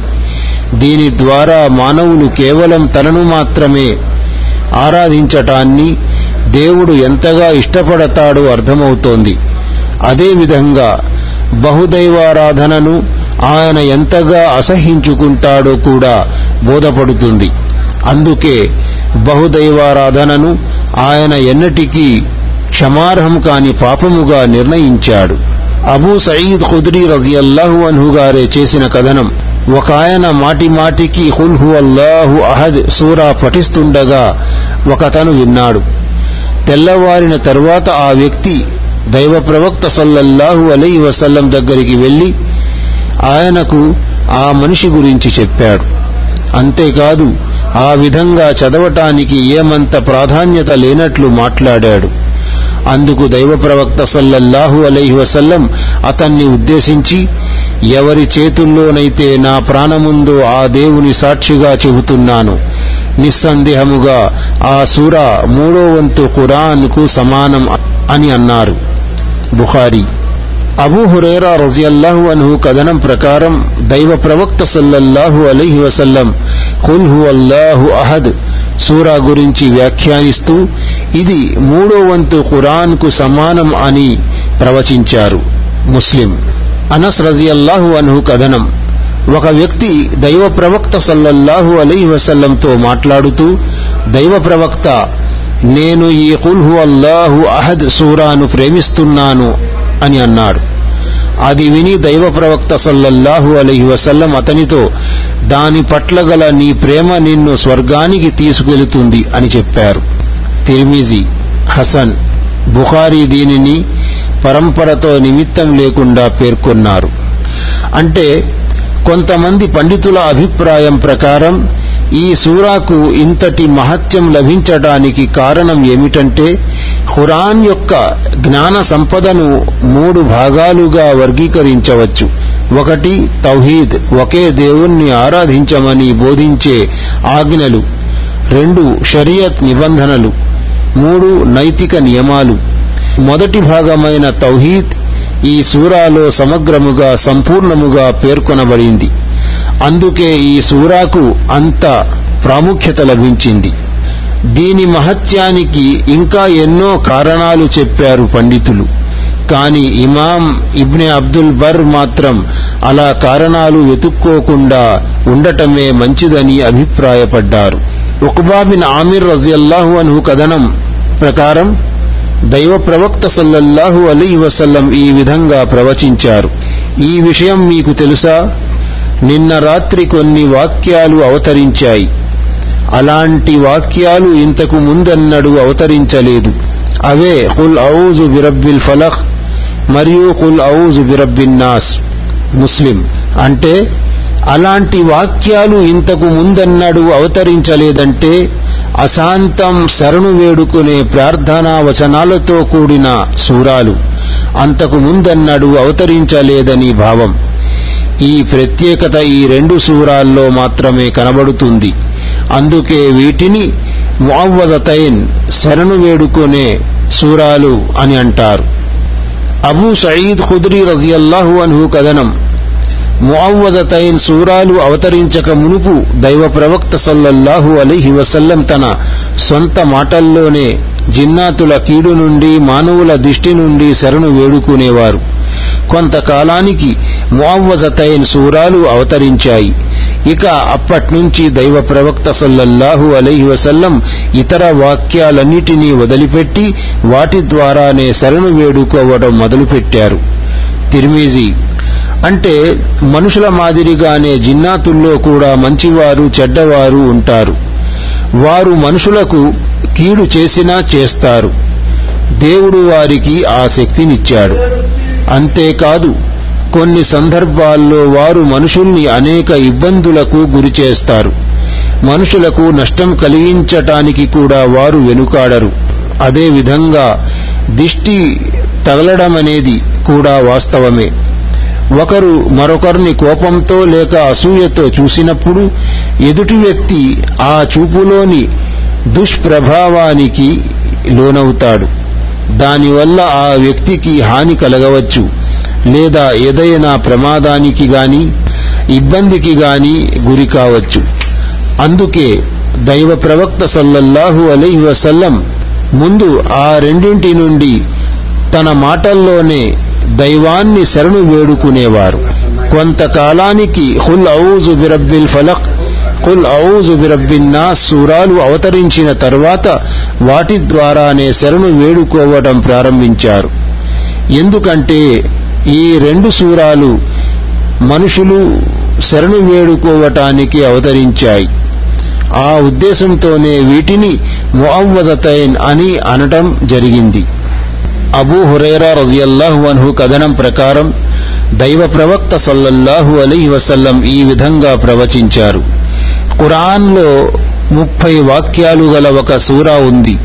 దీని ద్వారా మానవులు కేవలం తనను మాత్రమే ఆరాధించటాన్ని దేవుడు ఎంతగా ఇష్టపడతాడో అర్థమవుతోంది. అదేవిధంగా బహుదైవారాధనను ఆయన ఎంతగా అసహించుకుంటాడో కూడా బోధపడుతుంది. అందుకే బహుదైవారాధనను ఆయన ఎన్నటికీ క్షమార్హం కాని పాపముగా నిర్ణయించాడు. అబూ సయీద్ ఖుద్రీ రజియల్లాహు అన్హు గారే చేసిన కథనం ఒక ఆయన మాటి మాటికి హుల్హు అల్లాహు అహద్ సూరా పఠిస్తుండగా ఒకతను విన్నాడు. తెల్లవారిన తరువాత ఆ వ్యక్తి దైవ ప్రవక్త సల్లల్లాహు అలై వసల్లం దగ్గరికి వెళ్ళి ఆయనకు ఆ మనిషి గురించి చెప్పాడు. అంతేకాదు ఆ విధంగా చదవటానికి ఏమంత ప్రాధాన్యత లేనట్లు మాట్లాడాడు. అందుకు దైవ ప్రవక్త సల్లల్లాహు అలైహి వసల్లం అతన్ని ఉద్దేశించి ఎవరి చేతుల్లోనైతే నా ప్రాణముందో ఆ దేవుని సాక్షిగా చెబుతున్నాను. నిస్సందేహముగా ఆ సూర మూడో వంతు ఖురాన్కు సమానం అని అన్నారు. బుఖారీ. అబూ హురేరా రజియల్లాహు అన్హు కథనం ప్రకారం దైవ ప్రవక్త సల్లల్లాహు అలీహి వసల్లం ఖుల్ అల్లాహు అహద్ సూరా గురించి వ్యాఖ్యానిస్తూ ఇది మూడో వంతు ఖురాన్కు సమానం అని ప్రవచించారు ముస్లిం. అనస్ రజియల్లాహు అన్హు కథనం. ఒక వ్యక్తి దైవ ప్రవక్త సల్లల్లాహు అలీ వసల్లంతో మాట్లాడుతూ దైవ ప్రవక్త నేను ఈ కుల్హు అల్లాహు అహద్ సూరాను ప్రేమిస్తున్నాను అని అన్నాడు. అది విని దైవ ప్రవక్త సల్లల్లాహు అలీ వసల్లం అతనితో దాని పట్ల గల నీ ప్రేమ నిన్ను స్వర్గానికి తీసుకెళుతుంది అని చెప్పారు. తిరిమిజి హసన్ బుఖారీ దీనిని పరంపరతో నిమిత్తం లేకుండా పేర్కొన్నారు. అంటే కొంతమంది పండితుల అభిప్రాయం ప్రకారం ఈ సూరాకు ఇంతటి మహత్యం లభించడానికి కారణం ఏమిటంటే ఖురాన్ యొక్క జ్ఞాన సంపదను మూడు భాగాలుగా వర్గీకరించవచ్చు. ఒకటి తౌహీద్ ఒకే దేవుణ్ణి ఆరాధించమని బోధించే ఆజ్ఞలు. రెండు షరియత్ నిబంధనలు. మూడు నైతిక నియమాలు. మొదటి భాగమైన తౌహీద్ ఈ సూరాలో సమగ్రముగా సంపూర్ణముగా పేర్కొనబడింది. అందుకే ఈ సూరాకు అంత ప్రాముఖ్యత లభించింది. దీని మహత్యానికి ఇంకా ఎన్నో కారణాలు చెప్పారు పండితులు. కాని ఇమాం ఇబ్నె అబ్దుల్ బర్ మాత్రం అలా కారణాలు వెతుక్కోకుండా ఉండటమే మంచిదని అభిప్రాయపడ్డారు. ఉక్బాబిన్ ఆమిర్ రజియల్లాహు అన్హు కథనం ప్రకారం దైవ ప్రవక్త సల్లల్లాహు అలీ వసల్లం ఈ విధంగా ప్రవచించారు. ఈ విషయం మీకు తెలుసా? నిన్న రాత్రి కొన్ని వాక్యాలు అవతరించాయి. అలాంటి వాక్యాలు ఇంతకు ముందన్నడు అవతరించలేదు. అవే హుల్ ఔజు బిరబ్బిల్ ఫలక్ మరియు కుల్ ఔజు బిరబ్బిన్నాస్ ముస్లిం. అంటే అలాంటి వాక్యాలు ఇంతకు ముందన్నడు అవతరించలేదంటే అశాంతం శరణు వేడుకునే ప్రార్థనా వచనాలతో కూడిన సూరాలు అంతకు ముందన్నడు అవతరించలేదని భావం. ఈ ప్రత్యేకత ఈ రెండు సూరాల్లో మాత్రమే కనబడుతుంది. అందుకే వీటిని ముఅవ్వజతైన్ శరణు వేడుకునే సూరాలు అని అంటారు. అబూ సయీద్ ఖుద్రీ రజియల్లాహు అన్హు కథనం. ముఅవ్వజతైన్ సూరాలు అవతరించక మునుపు దైవ ప్రవక్త సల్లల్లాహు అలీహి వసల్లం తన సొంత మాటల్లోనే జిన్నాతుల కీడు నుండి మానవుల దిష్టి నుండి శరణు వేడుకునేవారు. కొంతకాలానికి ముఅవ్వజతైన్ సూరాలు అవతరించాయి. ఇక అప్పట్నుంచి దైవ ప్రవక్త సల్లల్లాహు అలైహి వసల్లం ఇతర వాక్యాలన్నిటినీ వదిలిపెట్టి వాటి ద్వారానే శరణు వేడుకోవడం మొదలుపెట్టారు. తిరిమీజీ అంటే మనుషుల మాదిరిగానే జిన్నాతుల్లో కూడా మంచివారు చెడ్డవారు ఉంటారు. వారు మనుషులకు కీడు చేసినా చేస్తారు. దేవుడు వారికి ఆ శక్తినిచ్చాడు. అంతేకాదు కొన్ని సందర్భాల్లో వారు మనుషుల్ని అనేక ఇబ్బందులకు గురిచేస్తారు మనుషులకు నష్టం కలిగించటానికి కూడా వారు వెనుకాడరు. అదేవిధంగా దిష్టి తగలడమనేది కూడా వాస్తవమే. ఒకరు మరొకరిని కోపంతో లేక అసూయతో చూసినప్పుడు ఎదుటి వ్యక్తి ఆ చూపులోని దుష్ప్రభావానికి లోనవుతాడు. దానివల్ల ఆ వ్యక్తికి హాని కలగవచ్చు. లేదా ఏదైనా ప్రమాదానికి గాని ఇబ్బందికి గాని గురి కావచ్చు. అందుకే దైవ ప్రవక్త సల్లల్లాహు అలైహి వసల్లం ముందు ఆ రెండింటి నుండి తన మాటల్లోనే దైవాన్ని శరణు వేడుకునేవారు. కొంతకాలానికి హుల్ ఔజు బిరబ్బిల్ ఫలక్ కుల్ ఔజు బిరబ్బిన్నా సూరాలు అవతరించిన తర్వాత వాటి ద్వారానే శరణు వేడుకోవడం ప్రారంభించారు. ఎందుకంటే ఈ రెండు సూరాలు మనుషులు శరణు వేడుకోవటానికి అవతరించాయి. ఆ ఉద్దేశంతోనే వీటిని ముఅవ్వజతైన్ అని అనటం జరిగింది. అబూ హురైరా రజియల్లాహు అన్హు కథనం ప్రకారం దైవ ప్రవక్త సల్లల్లాహు అలీ వసల్లం ఈ విధంగా ప్రవచించారు. ఖురాన్లో ముప్పై వాక్యాలు గల ఒక సూరా ఉంది.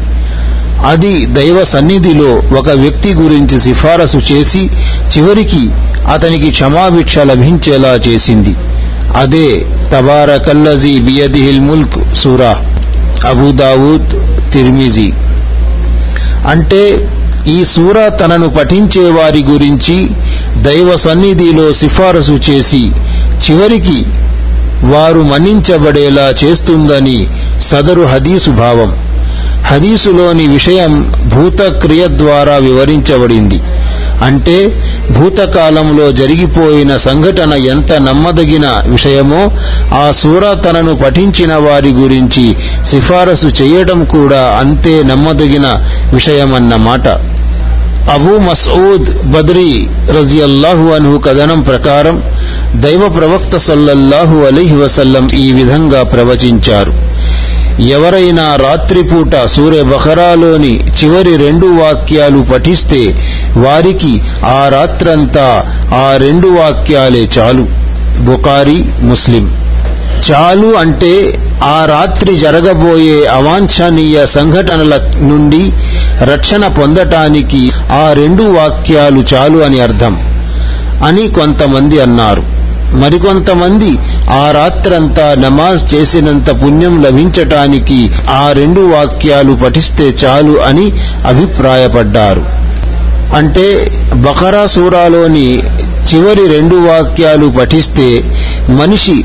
అది దైవ సన్నిధిలో ఒక వ్యక్తి గురించి సిఫారసు చేసి చివరికి అతనికి క్షమాభిక్ష లభించేలా చేసింది. అదే తబారకల్లజీ బియదిహిల్ ముల్క్ సూరా అబూదావూద్ తిర్మిజీ. అంటే ఈ సూర తనను పఠించే వారి గురించి దైవ సన్నిధిలో సిఫారసు చేసి చివరికి వారు మన్నించబడేలా చేస్తుందని సదరు హదీసు భావం. హదీసులోని విషయం భూతక్రియ ద్వారా వివరించబడింది. అంటే భూతకాలంలో జరిగిపోయిన సంఘటన ఎంత నమ్మదగిన విషయమో ఆ సూర తనను పఠించిన వారి గురించి సిఫారసు చేయడం కూడా అంతే నమ్మదగిన విషయమన్నమాట. అబూ మసూద్ బద్రీ రజియల్లాహు అన్హు కథనం ప్రకారం దైవ ప్రవక్త సల్లల్లాహు అలీహి వసల్లం ఈ విధంగా ప్రవచించారు. ఎవరైనా రాత్రిపూట సూర్య బఖరాలోని చివరి రెండు వాక్యాలు పఠిస్తే వారికి ఆ రాత్రంతా ఆ రెండు వాక్యాలే చాలు. బుకారి ముస్లిం. చాలు అంటే ఆ రాత్రి జరగబోయే అవాంఛనీయ సంఘటనల నుండి రక్షణ పొందటానికి ఆ రెండు వాక్యాలు చాలు అని అర్థం. అని కొంతమంది అన్నారు. మరికొంతమంది ఆ రాత్రంతా నమాజ్ చేసినంత పుణ్యం లభించటానికి ఆ రెండు వాక్యాలు పఠిస్తే చాలు అని అభిప్రాయపడ్డారు. అంటే బకరా సూరాలోని చివరి రెండు వాక్యాలు పఠిస్తే మనిషి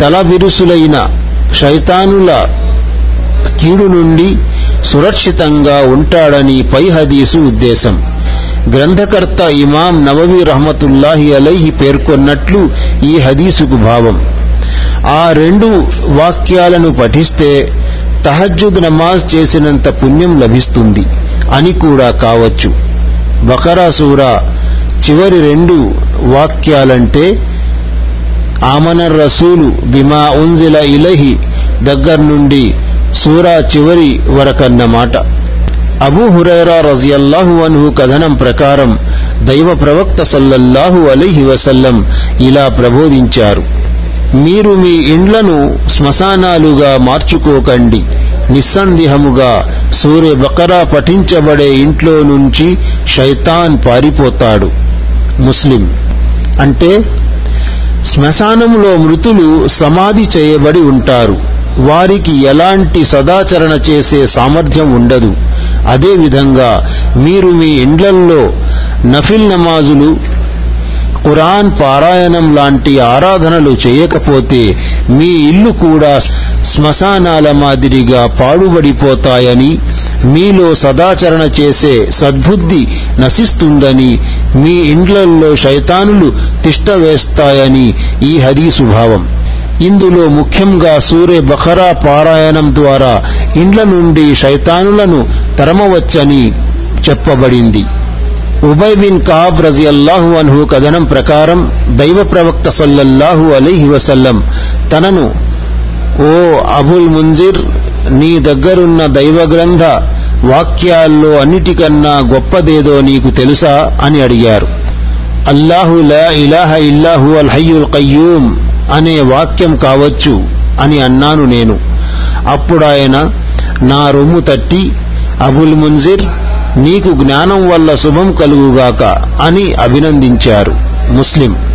తలబిరుసులైన శైతానుల కీడు నుండి సురక్షితంగా ఉంటాడని పై హదీసు ఉద్దేశం. గ్రంథకర్త ఇమాం నవవి రహమతుల్లాహి అలైహి పేర్కొన్నట్లు ఈ హదీసుకు భావం. ఆ రెండు వాక్యాలను పఠిస్తే తహజ్జుద్ నమాజ్ చేసినంత పుణ్యం లభిస్తుంది అని కూడా కావచ్చు. బకరా సూర చివరి రెండు వాక్యాలంటే ఆమన రసూలు బిమా ఉంజిల ఇలహి దగ్గర నుండి సూరా చివరి వరకన్నమాట. అబూ హురైరా రజియల్లాహు అన్హు కథనం ప్రకారం దైవ ప్రవక్త సల్లల్లాహు అలీహి వసల్లం ఇలా ప్రబోధించారు. మీరు మీ ఇండ్లను శ్మశానాలుగా మార్చుకోకండి. నిస్సందేహముగా సూర్య బకరా పఠించబడే ఇంట్లో నుంచి శైతాన్ పారిపోతాడు. ముస్లిం. అంటే శ్మశానంలో మృతులు సమాధి చేయబడి ఉంటారు. వారికి ఎలాంటి సదాచరణ చేసే సామర్థ్యం ఉండదు. అదేవిధంగా మీరు మీ ఇండ్లల్లో నఫిల్ నమాజులు ఖురాన్ పారాయణం లాంటి ఆరాధనలు చేయకపోతే మీ ఇల్లు కూడా శ్మశానాల మాదిరిగా పాడుబడిపోతాయని మీలో సదాచరణ చేసే సద్బుద్ధి నశిస్తుందని మీ ఇండ్లల్లో శైతానులు తిష్టవేస్తాయని ఈ హదీసు భావం. ఇందులో ముఖ్యంగా సూర్య బఖరా పారాయణం ద్వారా ఇండ్ల నుండి శైతానులను తరమవచ్చని చెప్పబడింది. ఉబై బిన్ కాబ్ రజియల్లాహు అన్హు కథనం ప్రకారం దైవ ప్రవక్త సల్లల్లాహు అలీహి వసల్లం తనను ఓ అబుల్ ముంజిర్ నీ దగ్గరున్న దైవ గ్రంథ వాక్యాల్లో అన్నిటికన్నా గొప్పదేదో నీకు తెలుసా అని అడిగారు. అల్లాహు లా ఇలాహ ఇల్లాహు అల్ హయ్యుల్ కయ్యూం అనే వాక్యం కావచ్చు అని అన్నాను నేను. అప్పుడాయన నా రొమ్ము తట్టి అబుల్ ముంజిర్ నీకు జ్ఞానం వల్ల శుభం కలుగుగాక అని అభినందించారు ముస్లిం.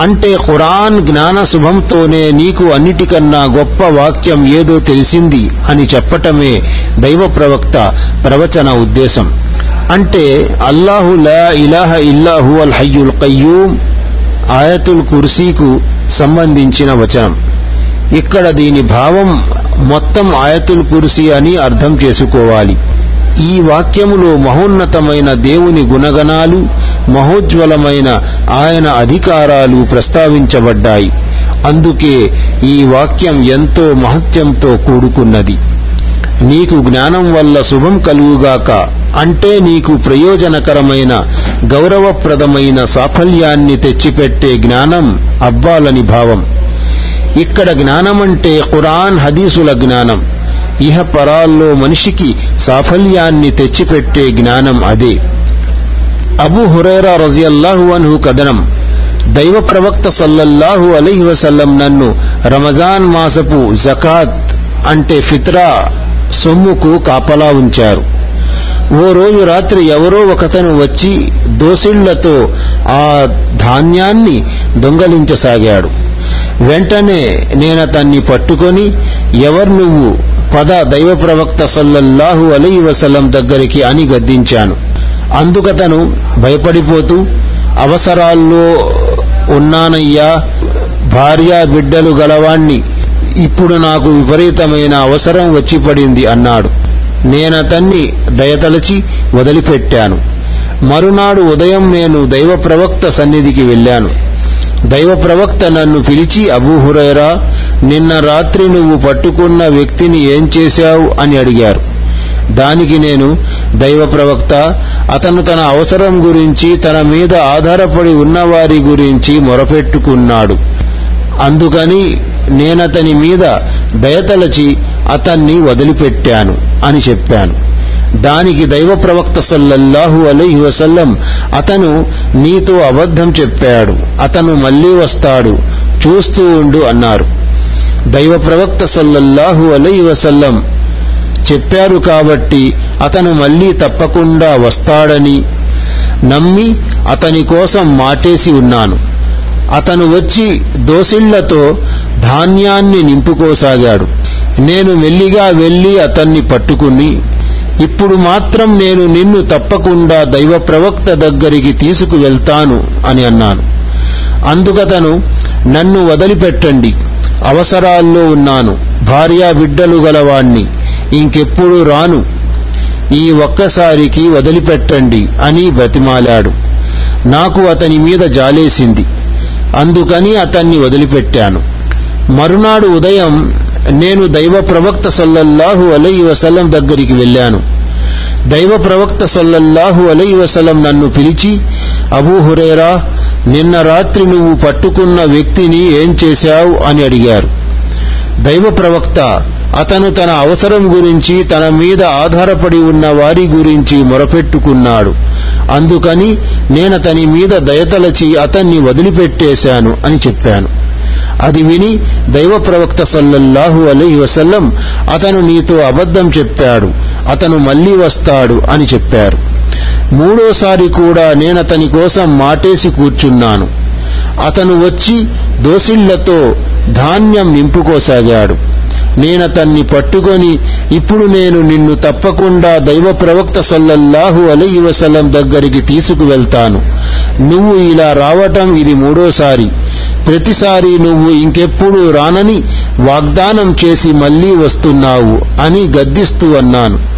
అంటే ఖురాన్ జ్ఞాన శుభంతోనే నీకు అన్నిటికన్నా గొప్ప వాక్యం ఏదో తెలిసింది అని చెప్పటమే దైవ ప్రవక్త ప్రవచన ఉద్దేశం. అంటే అల్లాహు లా ఇలాహ ఇల్లాహు అల్ హయ్యుల్ కయ్యూం ఆయతుల్ కుర్సీకు సంబంధించిన వచనం. ఇక్కడ దీని భావం మొత్తం ఆయతుల్ కుర్సీ అని అర్థం చేసుకోవాలి. ఈ వాక్యములో మహోన్నతమైన దేవుని గుణగణాలు మహోజ్వలమైన ఆయన అధికారాలు ప్రస్తావించబడ్డాయి. అందుకే ఈ వాక్యం ఎంతో మహత్యంతో కూడుకున్నది. నీకు జ్ఞానం వల్ల శుభం కలుగుగాక అంటే నీకు ప్రయోజనకరమైన గౌరవప్రదమైన సాఫల్యాన్ని తెచ్చిపెట్టే జ్ఞానం అవ్వాలని భావం. ఇక్కడ జ్ఞానమంటే ఖురాన్ హదీసుల జ్ఞానం. ఇహ పరాల్లో మనిషికి సాఫల్యాన్ని తెచ్చిపెట్టే జ్ఞానం అదే. అబూ హురైరా రజియల్లాహు అన్హు కథనం. దైవ ప్రవక్త సల్లల్లాహు అలైహి వసల్లం నన్ను రమజాన్ మాసపు జకాత్ అంటే ఫిత్రా సొమ్ముకు కాపలా ఉంచారు. ఓ రోజు రాత్రి ఎవరో ఒకతను వచ్చి దోసిళ్ళతో ఆ ధాన్యాన్ని దొంగలించసాగాడు. వెంటనే నేనతన్ని పట్టుకొని ఎవరు నువ్వు? పద దైవ ప్రవక్త సల్లల్లాహు అలీ వసలం దగ్గరికి అని గద్దించాను. అందుకతను భయపడిపోతూ అవసరాల్లో ఉన్నానయ్యా భార్య బిడ్డలు గలవాణ్ణి ఇప్పుడు నాకు విపరీతమైన అవసరం వచ్చి పడింది అన్నాడు. నేనతన్ని దయతలచి వదిలిపెట్టాను. మరునాడు ఉదయం నేను దైవ ప్రవక్త సన్నిధికి వెళ్ళాను. దైవ ప్రవక్త నన్ను పిలిచి అబూహురైరా నిన్న రాత్రి నువ్వు పట్టుకున్న వ్యక్తిని ఏం చేశావు? అని అడిగారు. దానికి నేను దైవ ప్రవక్త అతను తన అవసరం గురించి తన మీద ఆధారపడి ఉన్నవారి గురించి మొరపెట్టుకున్నాడు. అందుకని నేనతని మీద దయతలచి అతన్ని వదిలిపెట్టాను అని చెప్పాను. దానికి దైవ ప్రవక్త సల్లల్లాహు అలైహి వసల్లం అతను నీతో అబద్ధం చెప్పాడు. అతను మళ్ళీ వస్తాడు చూస్తూ ఉండు అన్నారు. దైవ ప్రవక్త సల్లల్లాహు అలై వసల్లం చెప్పారు కాబట్టి అతను మళ్ళీ తప్పకుండా వస్తాడని నమ్మి అతని కోసం మాటేసి ఉన్నాను. అతను వచ్చి దోసిళ్ళతో ధాన్యాన్ని నింపుకోసాగాడు. నేను మెల్లిగా వెళ్ళి అతన్ని పట్టుకుని ఇప్పుడు మాత్రం నేను నిన్ను తప్పకుండా దైవ ప్రవక్త దగ్గరికి తీసుకువెళ్తాను అని అన్నాను. అందుకతను నన్ను వదిలిపెట్టండి అవసరాల్లో ఉన్నాను. భార్యా బిడ్డలు గలవాణ్ణి ఇంకెప్పుడు రాను. ఈ ఒక్కసారికి వదిలిపెట్టండి అని బతిమాలాడు. నాకు అతని మీద జాలేసింది. అందుకని అతన్ని వదిలిపెట్టాను. మరునాడు ఉదయం నేను దైవ ప్రవక్త సల్లల్లాహు అలై వసలం దగ్గరికి వెళ్ళాను. దైవ ప్రవక్త సల్లల్లాహు అలై వసలం నన్ను పిలిచి అబూ హురేరా నిన్న రాత్రి నువ్వు పట్టుకున్న వ్యక్తిని ఏం చేశావు? అని అడిగారు. దైవ ప్రవక్త అతను తన అవసరం గురించి తన మీద ఆధారపడి ఉన్న వారి గురించి మొరపెట్టుకున్నాడు. అందుకని నేనతని మీద దయతలచి అతన్ని వదిలిపెట్టేశాను అని చెప్పాను. అది విని దైవ ప్రవక్త సల్లల్లాహు అలీ వసల్లం అతను నీతో అబద్ధం చెప్పాడు అతను మళ్ళీ వస్తాడు అని చెప్పారు. మూడోసారి కూడా నేనతని కోసం మాటేసి కూర్చున్నాను. అతను వచ్చి దోసిళ్ళతో ధాన్యం నింపుకోసాగాడు. నేనతన్ని పట్టుకొని ఇప్పుడు నేను నిన్ను తప్పకుండా దైవ ప్రవక్త సల్లల్లాహు అలీ వసలం దగ్గరికి తీసుకువెళ్తాను. నువ్వు ఇలా రావటం ఇది మూడోసారి. ప్రతిసారి నువ్వు ఇంకెప్పుడు రానని వాగ్దానం చేసి మళ్ళీ వస్తున్నావు అని గద్దిస్తూ అన్నాను.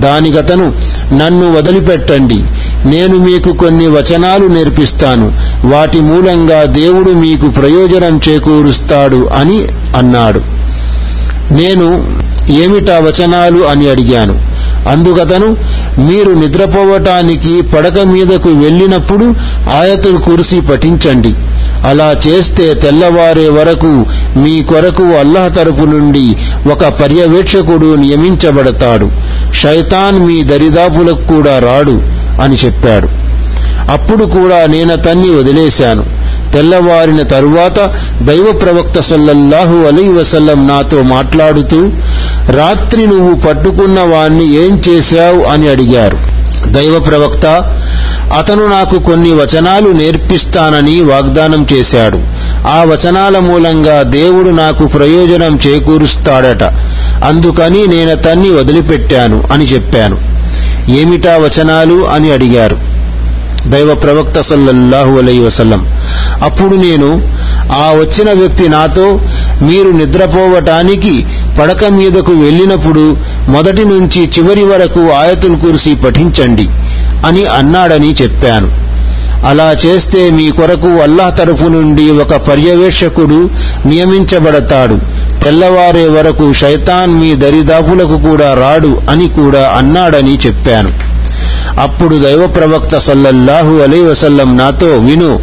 దానికతను నన్ను వదిలిపెట్టండి. నేను మీకు కొన్ని వచనాలు నేర్పిస్తాను. వాటి మూలంగా దేవుడు మీకు ప్రయోజనం చేకూరుస్తాడు అని అన్నాడు. నేను ఏమిటా వచనాలు అని అడిగాను. అందుకతను మీరు నిద్రపోవటానికి పడక మీదకు వెళ్ళినప్పుడు ఆయతుల్ కురిసి పఠించండి. అలా చేస్తే తెల్లవారే వరకు మీ కొరకు అల్లాహ్ తరపు నుండి ఒక పర్యవేక్షకుడు నియమించబడతాడు. శైతాన్ మీ దరిదాపులకు కూడా రాడు అని చెప్పాడు. అప్పుడు కూడా నేనతన్ని వదిలేశాను. తెల్లవారిన తరువాత దైవ ప్రవక్త సల్లల్లాహు అలీ వసల్లం నాతో మాట్లాడుతూ రాత్రి నువ్వు పట్టుకున్న వాణ్ణి ఏం చేశావు అని అడిగారు. దైవ ప్రవక్త అతను నాకు కొన్ని వచనాలు నేర్పిస్తానని వాగ్దానం చేశాడు. ఆ వచనాల మూలంగా దేవుడు నాకు ప్రయోజనం చేకూరుస్తాడట. అందుకని నేనతన్ని వదిలిపెట్టాను అని చెప్పాను. ఏమిటా వచనాలు అని అడిగారు. దైవ ప్రవక్త సల్లల్లాహు అలై వసల్లం అప్పుడు నేను ఆ వచ్చిన వ్యక్తి నాతో మీరు నిద్రపోవటానికి పడక మీదకు వెళ్ళినప్పుడు మొదటి నుంచి చివరి వరకు ఆయతులు కురిసి పఠించండి అని అన్నాడని చెప్పాను. అలా చేస్తే మీ కొరకు అల్లాహ్ తరఫు నుండి ఒక పర్యవేక్షకుడు నియమించబడతాడు. తెల్లవారే వరకు శైతాన్ మీ దరిదాపులకు కూడా రాడు అని కూడా అన్నాడని చెప్పాను. అప్పుడు దైవ ప్రవక్త సల్లల్లాహు అలై వసల్లం నాతో విను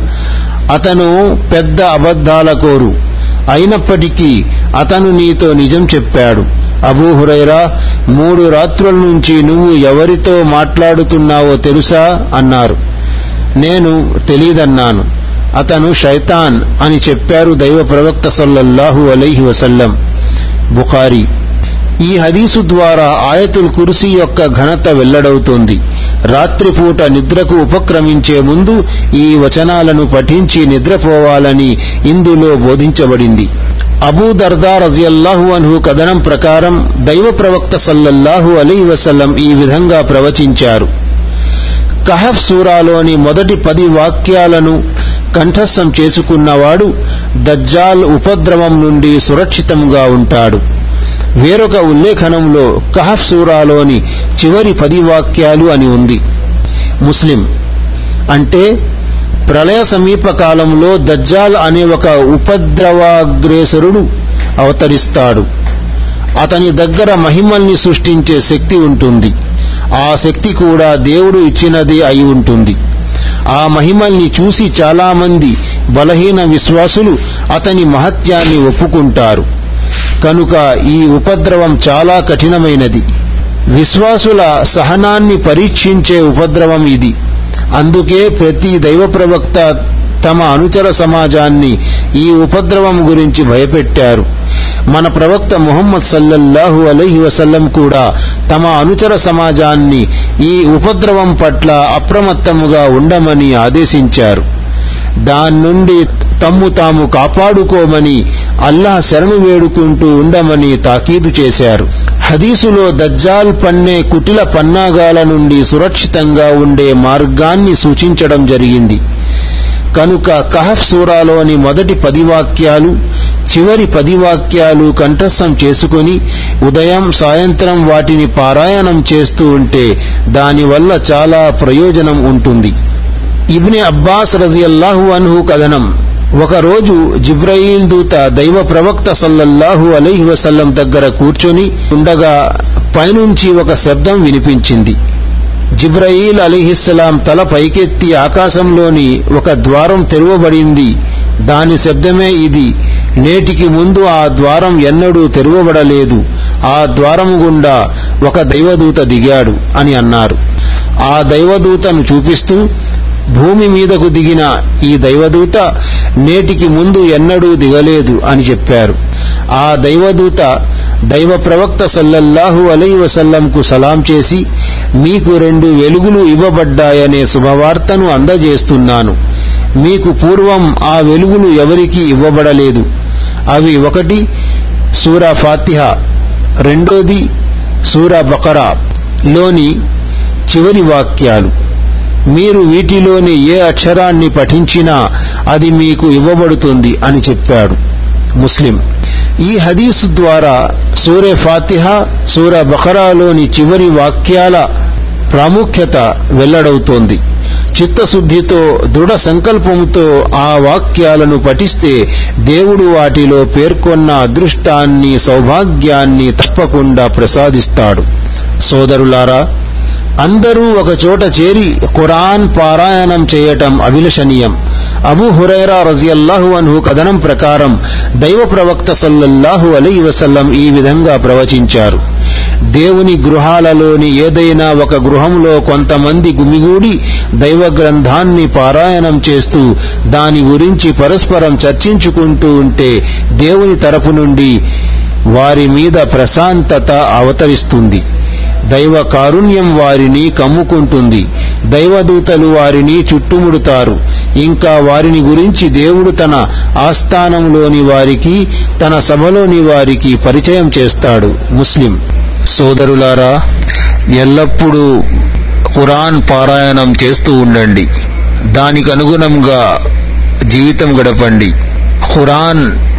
అతను పెద్ద అబద్ధాల కోరు. అయినప్పటికీ అతను నీతో నిజం చెప్పాడు. అబూ హురైరా మూడు రాత్రుల నుంచి నువ్వు ఎవరితో మాట్లాడుతున్నావో తెలుసా? అన్నారు. నేను తెలీదన్నాను. అతను శైతాన్ అని చెప్పారు దైవ ప్రవక్త సల్లల్లాహు అలైహి వసల్లం. బుఖారీ. ఈ హదీసు ద్వారా ఆయతుల్ కుర్సీ యొక్క ఘనత వెల్లడవుతోంది. రాత్రిపూట నిద్రకు ఉపక్రమించే ముందు ఈ వచనాలను పఠించి నిద్రపోవాలని ఇందులో బోధించబడింది. అబూ దర్దా రజియల్లాహు అన్హు కథనం ప్రకారం దైవ ప్రవక్త సల్లల్లాహు అలీ వసల్లం ఈ విధంగా ప్రవచించారు. కహఫ్ సూరాలోని మొదటి పది వాక్యాలను కంఠస్థం చేసుకున్నవాడు దజ్జాల్ ఉపద్రవం నుండి సురక్షితంగా ఉంటాడు. వేరొక ఉల్లేఖనంలో కహఫ్ సూరాలోని చివరి పది వాక్యాలు అని ఉంది. ముస్లిం. అంటే ప్రళయ సమీప కాలంలో దజ్జాల్ అనే ఒక ఉపద్రవాగ్రేసరుడు అవతరిస్తాడు. అతని దగ్గర మహిమల్ని సృష్టించే శక్తి ఉంటుంది. ఆ శక్తి కూడా దేవుడు ఇచ్చినదే అయి ఉంటుంది. ఆ మహిమల్ని చూసి చాలామంది బలహీన విశ్వాసులు అతని మహత్యాన్ని ఒప్పుకుంటారు. కనుక ఈ ఉపద్రవం చాలా కఠినమైనది. విశ్వాసుల సహనాన్ని పరీక్షించే ఉపద్రవం ఇది. అందుకే ప్రతి దైవ ప్రవక్త తమ అనుచర సమాజాన్ని ఈ ఉపద్రవం గురించి భయపెట్టారు. మన ప్రవక్త ముహమ్మద్ సల్లల్లాహు అలహి వసల్లం కూడా తమ అనుచర సమాజాన్ని ఈ ఉపద్రవం పట్ల అప్రమత్తముగా ఉండమని ఆదేశించారు. దాన్నుండి తమ్ము తాము కాపాడుకోమని అల్లాహ్ శరణు వేడుకుంటూ ఉండమని తాకీదు చేశారు. హదీసులో దజ్జాల్ పన్నే కుటిల పన్నాగాల నుండి సురక్షితంగా ఉండే మార్గాన్ని సూచించడం జరిగింది. కనుక కహఫ్ సూరాలోని మొదటి పది వాక్యాలు చివరి పది వాక్యాలు కంఠస్థం చేసుకుని ఉదయం సాయంత్రం వాటిని పారాయణం చేస్తూ ఉంటే దానివల్ల చాలా ప్రయోజనం ఉంటుంది. ఇబ్నె అబ్బాస్ రజియల్లాహు అన్హు కథనం ఒకరోజు జిబ్రయీల్ దూత దైవ ప్రవక్త సల్లల్లాహు అలైహి వసల్లం దగ్గర కూర్చొని ఉండగా పైనుంచి ఒక శబ్దం వినిపించింది. జిబ్రయీల్ అలీహిస్సలాం తల పైకెత్తి ఆకాశంలోని ఒక ద్వారం తెరవబడింది. దాని శబ్దమే ఇది. నేటికి ముందు ఆ ద్వారం ఎన్నడూ తెరవబడలేదు. ఆ ద్వారం గుండా ఒక దైవదూత దిగాడు అని అన్నారు. ఆ దైవదూతను చూపిస్తూ భూమి మీదకు దిగిన ఈ దైవదూత నేటికి ముందు ఎన్నడూ దిగలేదు అని చెప్పారు. ఆ దైవదూత దైవ ప్రవక్త సల్లల్లాహు అలై వసల్లంకు సలాం చేసి మీకు రెండు వెలుగులు ఇవ్వబడ్డాయనే శుభవార్తను అందజేస్తున్నాను. మీకు పూర్వం ఆ వెలుగులు ఎవరికీ ఇవ్వబడలేదు. అవి ఒకటి సూరా ఫాతిహ రెండోది సూరా బకరా లోని చివరి వాక్యాలు. మీరు వీటిలోని ఏ అక్షరాన్ని పఠించినా అది మీకు ఇవ్వబడుతుంది అని చెప్పాడు ముస్లిం. ఈ హదీసు ద్వారా సూరే ఫాతిహా సూర బకరాలోని చివరి వాక్యాల ప్రాముఖ్యత వెల్లడవుతోంది. చిత్తశుద్ధితో దృఢ సంకల్పంతో ఆ వాక్యాలను పఠిస్తే దేవుడు వాటిలో పేర్కొన్న అదృష్టాన్ని సౌభాగ్యాన్ని తప్పకుండా ప్రసాదిస్తాడు. సోదరులారా అందరూ ఒక చోట చేరి ఖురాన్ పారాయణం చేయటం అభిలషణీయం. అబూ హురైరా రజియల్లాహు అన్హు కథనం ప్రకారం దైవ ప్రవక్త సల్లల్లాహు అలై వసల్లం ఈ విధంగా ప్రవచించారు. దేవుని గృహాలలోని ఏదైనా ఒక గృహంలో కొంతమంది గుమిగూడి దైవ గ్రంథాన్ని పారాయణం చేస్తూ దాని గురించి పరస్పరం చర్చించుకుంటూ ఉంటే దేవుని తరపు నుండి వారి మీద ప్రశాంతత అవతరిస్తుంది. దైవ కారుణ్యం వారిని కమ్ముకుంటుంది. దైవదూతలు వారిని చుట్టుముడుతారు. ఇంకా వారిని గురించి దేవుడు తన ఆస్థానంలోని వారికి తన సభలోని వారికి పరిచయం చేస్తాడు. ముస్లిం సోదరులారా ఎల్లప్పుడూ ఖురాన్ పారాయణం చేస్తూ ఉండండి. దానికి అనుగుణంగా జీవితం గడపండి. ఖురాన్